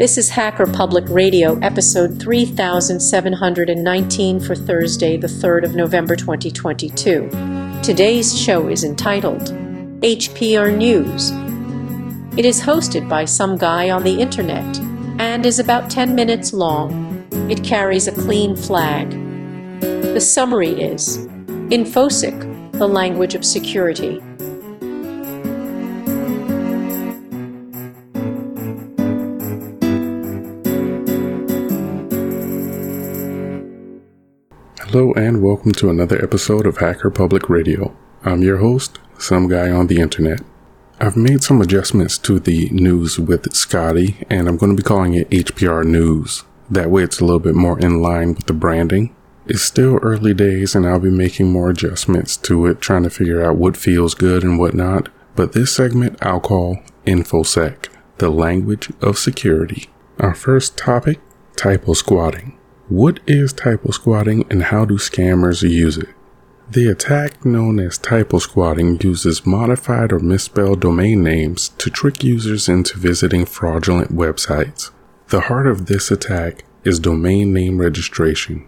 This is Hacker Public Radio, episode 3719 for Thursday, the 3rd of November 2022. Today's show is entitled HPR News. It is hosted by some guy on the internet and is about 10 minutes long. It carries a clean flag. The summary is InfoSec, the language of security. Hello and welcome to another episode of Hacker Public Radio. I'm your host, some guy on the internet. I've made some adjustments to the news with Scotty, and I'm going to be calling it HPR News. That way it's a little bit more in line with the branding. It's still early days, and I'll be making more adjustments to it, trying to figure out what feels good and what not. But this segment I'll call InfoSec, the language of security. Our first topic typo squatting. What is typo squatting and how do scammers use it? The attack known as typo squatting uses modified or misspelled domain names to trick users into visiting fraudulent websites. The heart of this attack is domain name registration.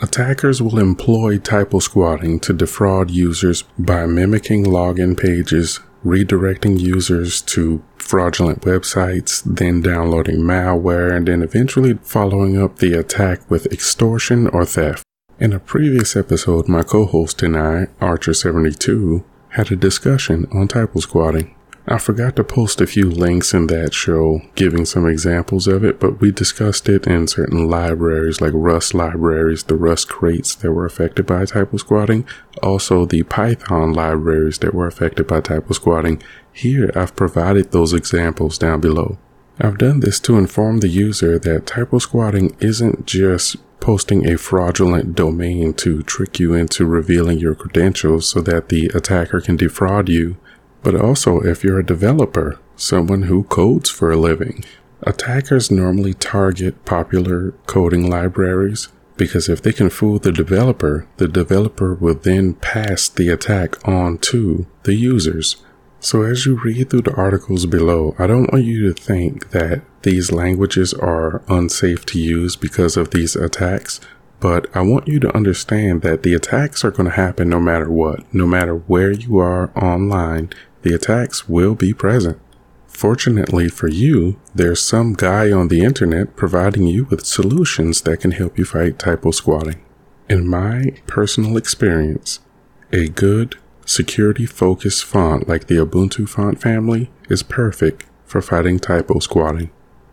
Attackers will employ typo squatting to defraud users by mimicking login pages, redirecting users to fraudulent websites, then downloading malware, and then eventually following up the attack with extortion or theft. In a previous episode, my co-host and I, Archer72, had a discussion on typo squatting. I forgot to post a few links in that show giving some examples of it, but we discussed it in certain libraries like Rust libraries, the Rust crates that were affected by typo squatting, also the Python libraries that were affected by typo squatting. Here I've provided those examples down below. I've done this to inform the user that typo squatting isn't just posting a fraudulent domain to trick you into revealing your credentials so that the attacker can defraud you. But also, if you're a developer, someone who codes for a living, attackers normally target popular coding libraries because if they can fool the developer, the developer will then pass the attack on to the users. So as you read through the articles below, I don't want you to think that these languages are unsafe to use because of these attacks, but I want you to understand that the attacks are going to happen no matter what, no matter where you are online the attacks will be present. Fortunately for you, there's some guy on the internet providing you with solutions that can help you fight typo squatting. In my personal experience, a good security focused font like the Ubuntu font family is perfect for fighting typo squatting.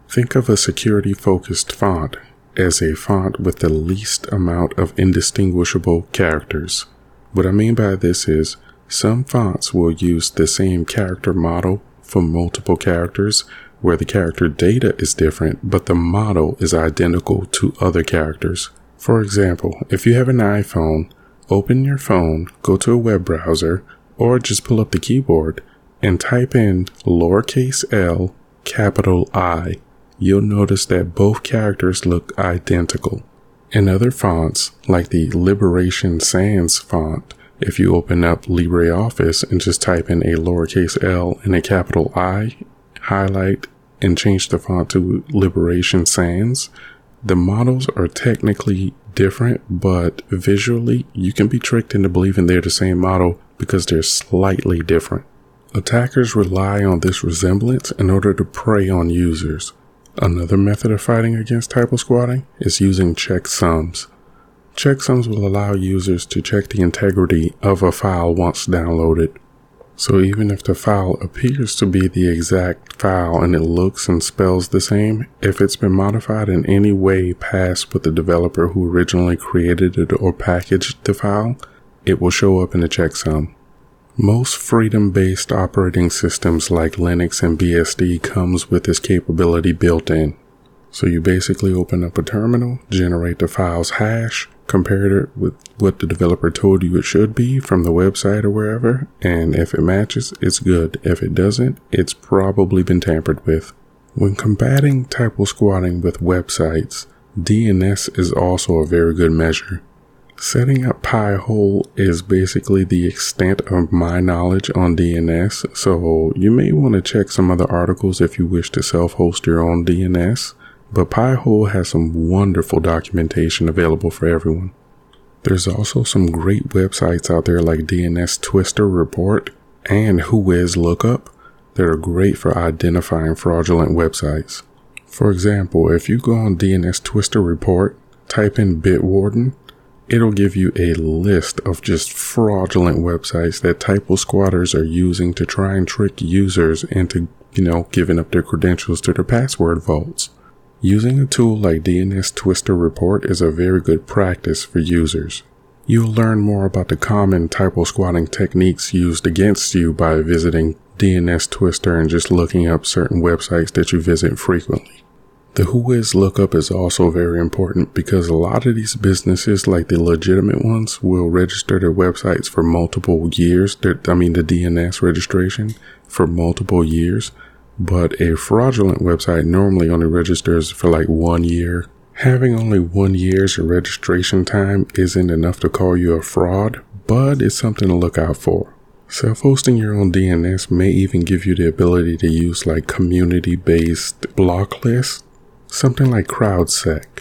Think of a security focused font as a font with the least amount of indistinguishable characters. What I mean by this is some fonts will use the same character model for multiple characters where the character data is different, but the model is identical to other characters. For example, if you have an iPhone, open your phone, go to a web browser, or just pull up the keyboard and type in lowercase l, capital I. You'll notice that both characters look identical. In other fonts, like the Liberation Sans font, if you open up LibreOffice and just type in a lowercase l and a capital I, highlight and change the font to Liberation Sans, the models are technically different, but visually you can be tricked into believing they're the same model because they're slightly different. Attackers rely on this resemblance in order to prey on users. Another method of fighting against typo squatting is using checksums. Checksums will allow users to check the integrity of a file once downloaded. So even if the file appears to be the exact file and it looks and spells the same, if it's been modified in any way past what the developer who originally created it or packaged the file, it will show up in the checksum. Most freedom-based operating systems like Linux and BSD comes with this capability built in. So you basically open up a terminal, generate the file's hash, compare it with what the developer told you it should be from the website or wherever, and if it matches, it's good. If it doesn't, it's probably been tampered with. When combating typo squatting with websites, DNS is also a very good measure. Setting up Pi-hole is basically the extent of my knowledge on DNS, so you may want to check some other articles if you wish to self-host your own DNS, but Pi-hole has some wonderful documentation available for everyone. There's also some great websites out there like DNS Twister Report and Whois Lookup that are great for identifying fraudulent websites. For example, if you go on DNS Twister Report, type in Bitwarden, it'll give you a list of just fraudulent websites that typo squatters are using to try and trick users into, you know, giving up their credentials to their password vaults. Using a tool like DNS Twister Report is a very good practice for users. You'll learn more about the common typo squatting techniques used against you by visiting DNS Twister and just looking up certain websites that you visit frequently. The Whois lookup is also very important because a lot of these businesses, like the legitimate ones, will register their websites for multiple years. I mean, the DNS registration for multiple years. But a fraudulent website normally only registers for like one year. Having only one year's registration time isn't enough to call you a fraud, but it's something to look out for. Self hosting your own DNS may even give you the ability to use like community based block lists something like CrowdSec.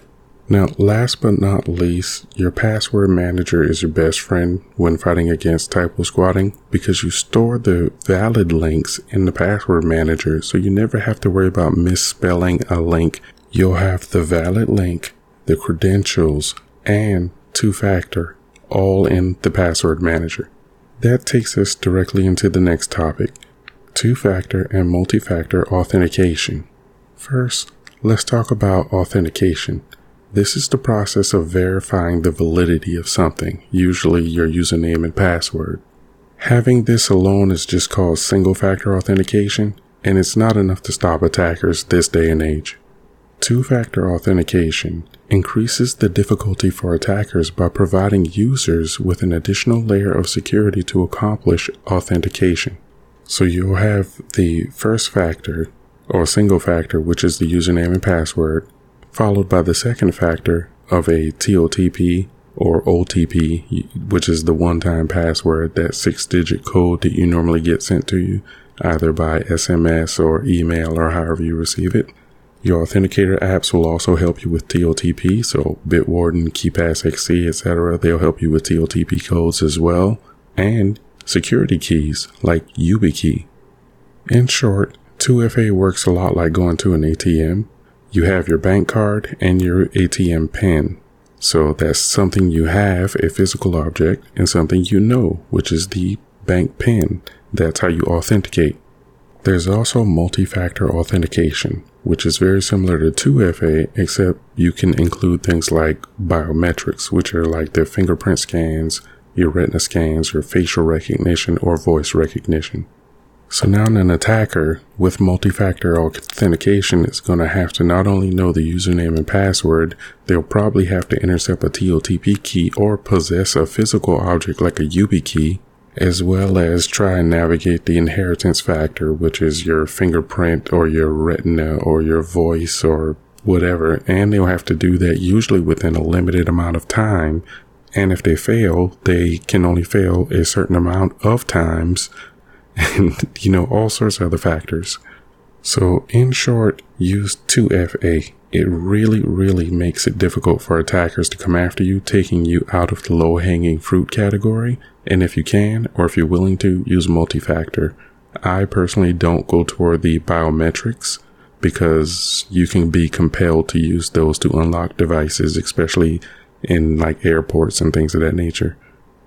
Now, last but not least, your password manager is your best friend when fighting against typo squatting because you store the valid links in the password manager so you never have to worry about misspelling a link. You'll have the valid link, the credentials, and two factor all in the password manager. That takes us directly into the next topic two factor and multi factor authentication. First, Let's talk about authentication. This is the process of verifying the validity of something, usually your username and password. Having this alone is just called single factor authentication, and it's not enough to stop attackers this day and age. Two factor authentication increases the difficulty for attackers by providing users with an additional layer of security to accomplish authentication. So you'll have the first factor or single factor, which is the username and password, followed by the second factor of a TOTP or OTP, which is the one time password, that six digit code that you normally get sent to you, either by SMS or email or however you receive it. Your authenticator apps will also help you with TOTP, so Bitwarden, KeePassXC, etc. They'll help you with TOTP codes as well, and security keys like YubiKey. In short, 2FA works a lot like going to an ATM. You have your bank card and your ATM PIN. So that's something you have, a physical object, and something you know, which is the bank PIN. That's how you authenticate. There's also multi-factor authentication, which is very similar to 2FA, except you can include things like biometrics, which are like the fingerprint scans, your retina scans, your facial recognition, or voice recognition. So now an attacker with multi-factor authentication is going to have to not only know the username and password, they'll probably have to intercept a TOTP key or possess a physical object like a YubiKey, as well as try and navigate the inheritance factor, which is your fingerprint or your retina or your voice or whatever. And they'll have to do that usually within a limited amount of time. And if they fail, they can only fail a certain amount of times and, you know, all sorts of other factors. So, in short, use 2FA. It really, really makes it difficult for attackers to come after you, taking you out of the low hanging fruit category. And if you can, or if you're willing to, use multi factor. I personally don't go toward the biometrics because you can be compelled to use those to unlock devices, especially in like airports and things of that nature.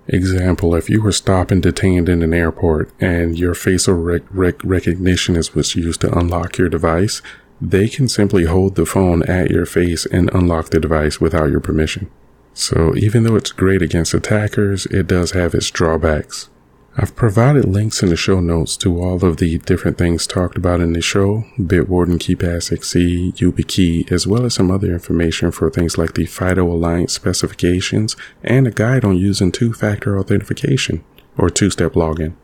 Example, if you were stopped and detained in an airport and your facial rec- rec- recognition is what's used to unlock your device, they can simply hold the phone at your face and unlock the device without your permission. So even though it's great against attackers, it does have its drawbacks. I've provided links in the show notes to all of the different things talked about in the show, Bitwarden, KeePassXC, YubiKey, as well as some other information for things like the FIDO Alliance specifications and a guide on using two-factor authentication or two-step login.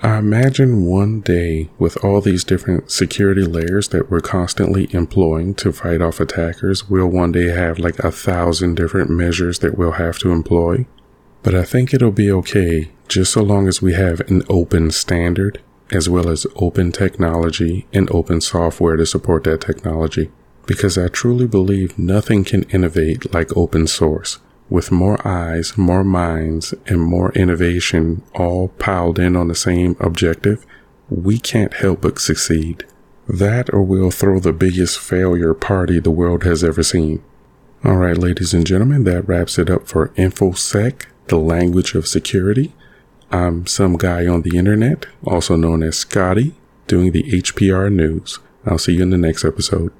I imagine one day with all these different security layers that we're constantly employing to fight off attackers, we'll one day have like a thousand different measures that we'll have to employ But I think it'll be okay just so long as we have an open standard as well as open technology and open software to support that technology. Because I truly believe nothing can innovate like open source. With more eyes, more minds, and more innovation all piled in on the same objective, we can't help but succeed. That or we'll throw the biggest failure party the world has ever seen. All right, ladies and gentlemen, that wraps it up for InfoSec, the language of security. I'm some guy on the internet, also known as Scotty, doing the HPR news. I'll see you in the next episode.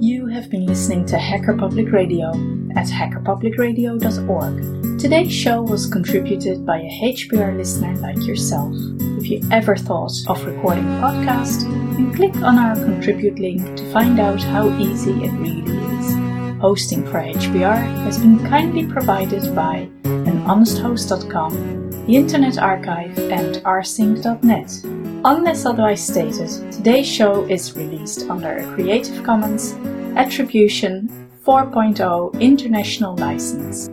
You have been listening to Hacker Public Radio at hackerpublicradio.org. Today's show was contributed by a HPR listener like yourself. If you ever thought of recording a podcast, you click on our contribute link to find out how easy it really is. Hosting for HPR has been kindly provided by anhonesthost.com, the Internet Archive, and rsync.net. Unless otherwise stated, today's show is released under a Creative Commons Attribution 4.0 International License.